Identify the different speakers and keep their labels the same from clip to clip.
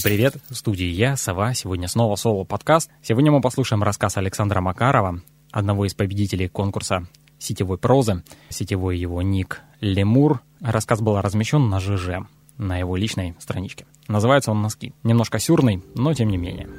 Speaker 1: Всем привет! В студии я, Сова. Сегодня снова соло-подкаст. Сегодня мы послушаем рассказ Александра Макарова, одного из победителей конкурса сетевой прозы. Сетевой его ник Лемур. Рассказ был размещен на ЖЖ, на его личной страничке. Называется он «Носки». Немножко сюрный, но тем не менее.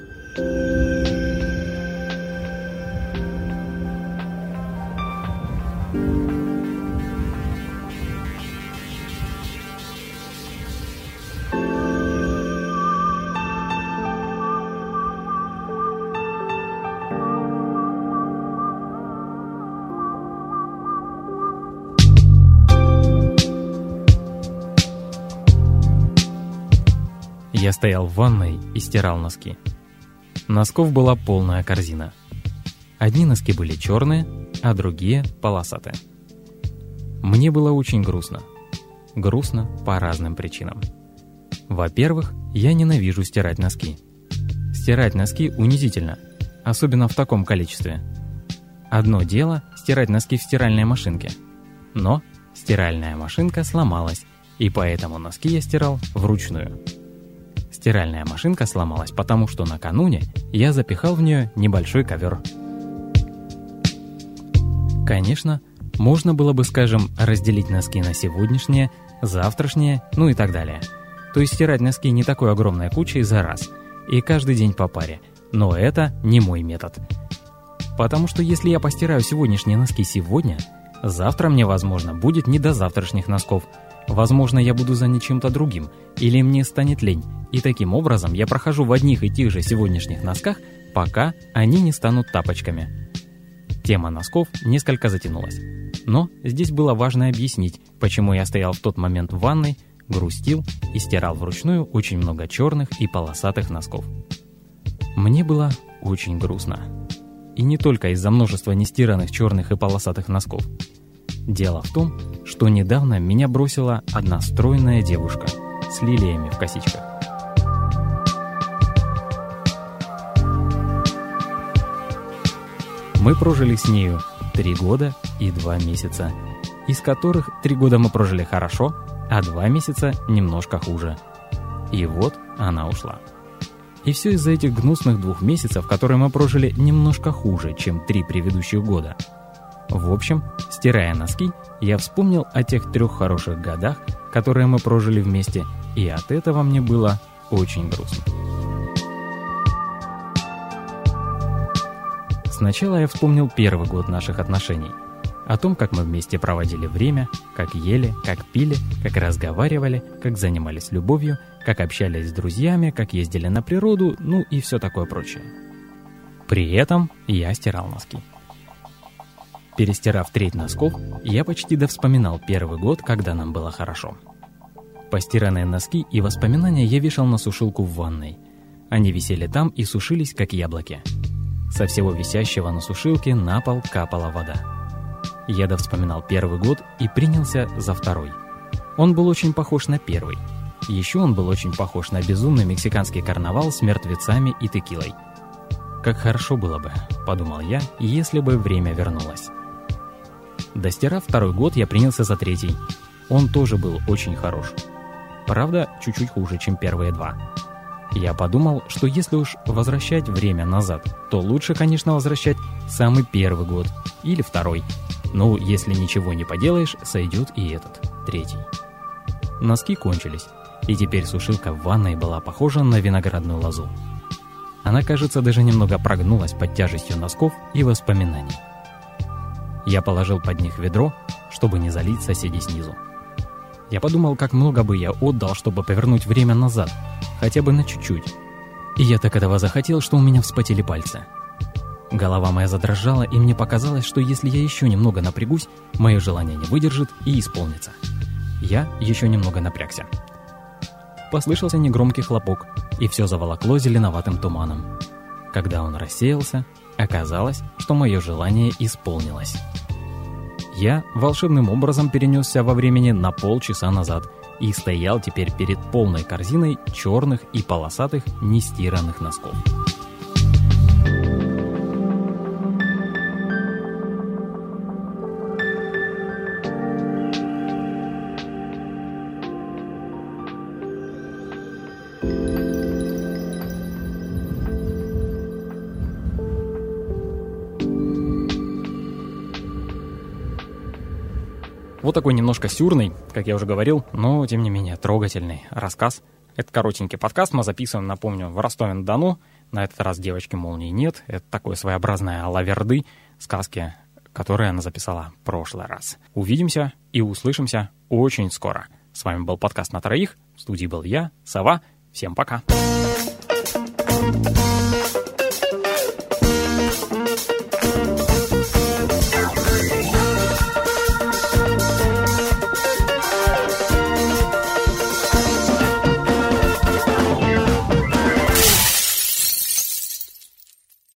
Speaker 1: Я стоял в ванной и стирал носки. Носков была полная корзина. Одни носки были черные, а другие — полосатые. Мне было очень грустно. Грустно по разным причинам. Во-первых, я ненавижу стирать носки. Стирать носки унизительно, особенно в таком количестве. Одно дело — стирать носки в стиральной машинке. Но стиральная машинка сломалась, и поэтому носки я стирал вручную. Стиральная машинка сломалась, потому что накануне я запихал в нее небольшой ковер. Конечно, можно было бы, скажем, разделить носки на сегодняшние, завтрашние, ну и так далее. То есть стирать носки не такой огромной кучей за раз, и каждый день по паре. Но это не мой метод. Потому что если я постираю сегодняшние носки сегодня, завтра мне, возможно, будет не до завтрашних носков. Возможно, я буду занят чем-то другим, или мне станет лень, и таким образом я прохожу в одних и тех же сегодняшних носках, пока они не станут тапочками. Тема носков несколько затянулась. Но здесь было важно объяснить, почему я стоял в тот момент в ванной, грустил и стирал вручную очень много черных и полосатых носков. Мне было очень грустно. И не только из-за множества нестиранных черных и полосатых носков. Дело в том, что недавно меня бросила одна стройная девушка с лилиями в косичках. Мы прожили с нею три года и два месяца, из которых три года мы прожили хорошо, а два месяца немножко хуже. И вот она ушла. И все из-за этих гнусных двух месяцев, которые мы прожили немножко хуже, чем три предыдущих года. В общем, стирая носки, я вспомнил о тех трех хороших годах, которые мы прожили вместе, и от этого мне было очень грустно. Сначала я вспомнил первый год наших отношений. О том, как мы вместе проводили время, как ели, как пили, как разговаривали, как занимались любовью, как общались с друзьями, как ездили на природу, ну и все такое прочее. При этом я стирал носки. Перестирав треть носков, я почти довспоминал первый год, когда нам было хорошо. Постиранные носки и воспоминания я вешал на сушилку в ванной. Они висели там и сушились, как яблоки. Со всего висящего на сушилке на пол капала вода. Я вспоминал первый год и принялся за второй. Он был очень похож на первый. Еще он был очень похож на безумный мексиканский карнавал с мертвецами и текилой. «Как хорошо было бы», — подумал я, — «если бы время вернулось». Достирав второй год, я принялся за третий. Он тоже был очень хорош. Правда, чуть-чуть хуже, чем первые два. Я подумал, что если уж возвращать время назад, то лучше, конечно, возвращать самый первый год или второй. Ну, если ничего не поделаешь, сойдет и этот, третий. Носки кончились, и теперь сушилка в ванной была похожа на виноградную лозу. Она, кажется, даже немного прогнулась под тяжестью носков и воспоминаний. Я положил под них ведро, чтобы не залить соседей снизу. Я подумал, как много бы я отдал, чтобы повернуть время назад, хотя бы на чуть-чуть. И я так этого захотел, что у меня вспотели пальцы. Голова моя задрожала, и мне показалось, что если я еще немного напрягусь, мое желание не выдержит и исполнится. Я еще немного напрягся. Послышался негромкий хлопок, и все заволокло зеленоватым туманом. Когда он рассеялся, оказалось, что мое желание исполнилось. Я волшебным образом перенесся во времени на полчаса назад и стоял теперь перед полной корзиной черных и полосатых нестиранных носков. Вот такой немножко сюрный, как я уже говорил, но тем не менее трогательный рассказ. Это коротенький подкаст, мы записываем, напомню, в Ростове-на-Дону. На этот раз девочки молнии нет. Это такое своеобразное лаверды сказки, которые она записала в прошлый раз. Увидимся и услышимся очень скоро. С вами был подкаст на троих. В студии был я, Сова. Всем пока. Пока.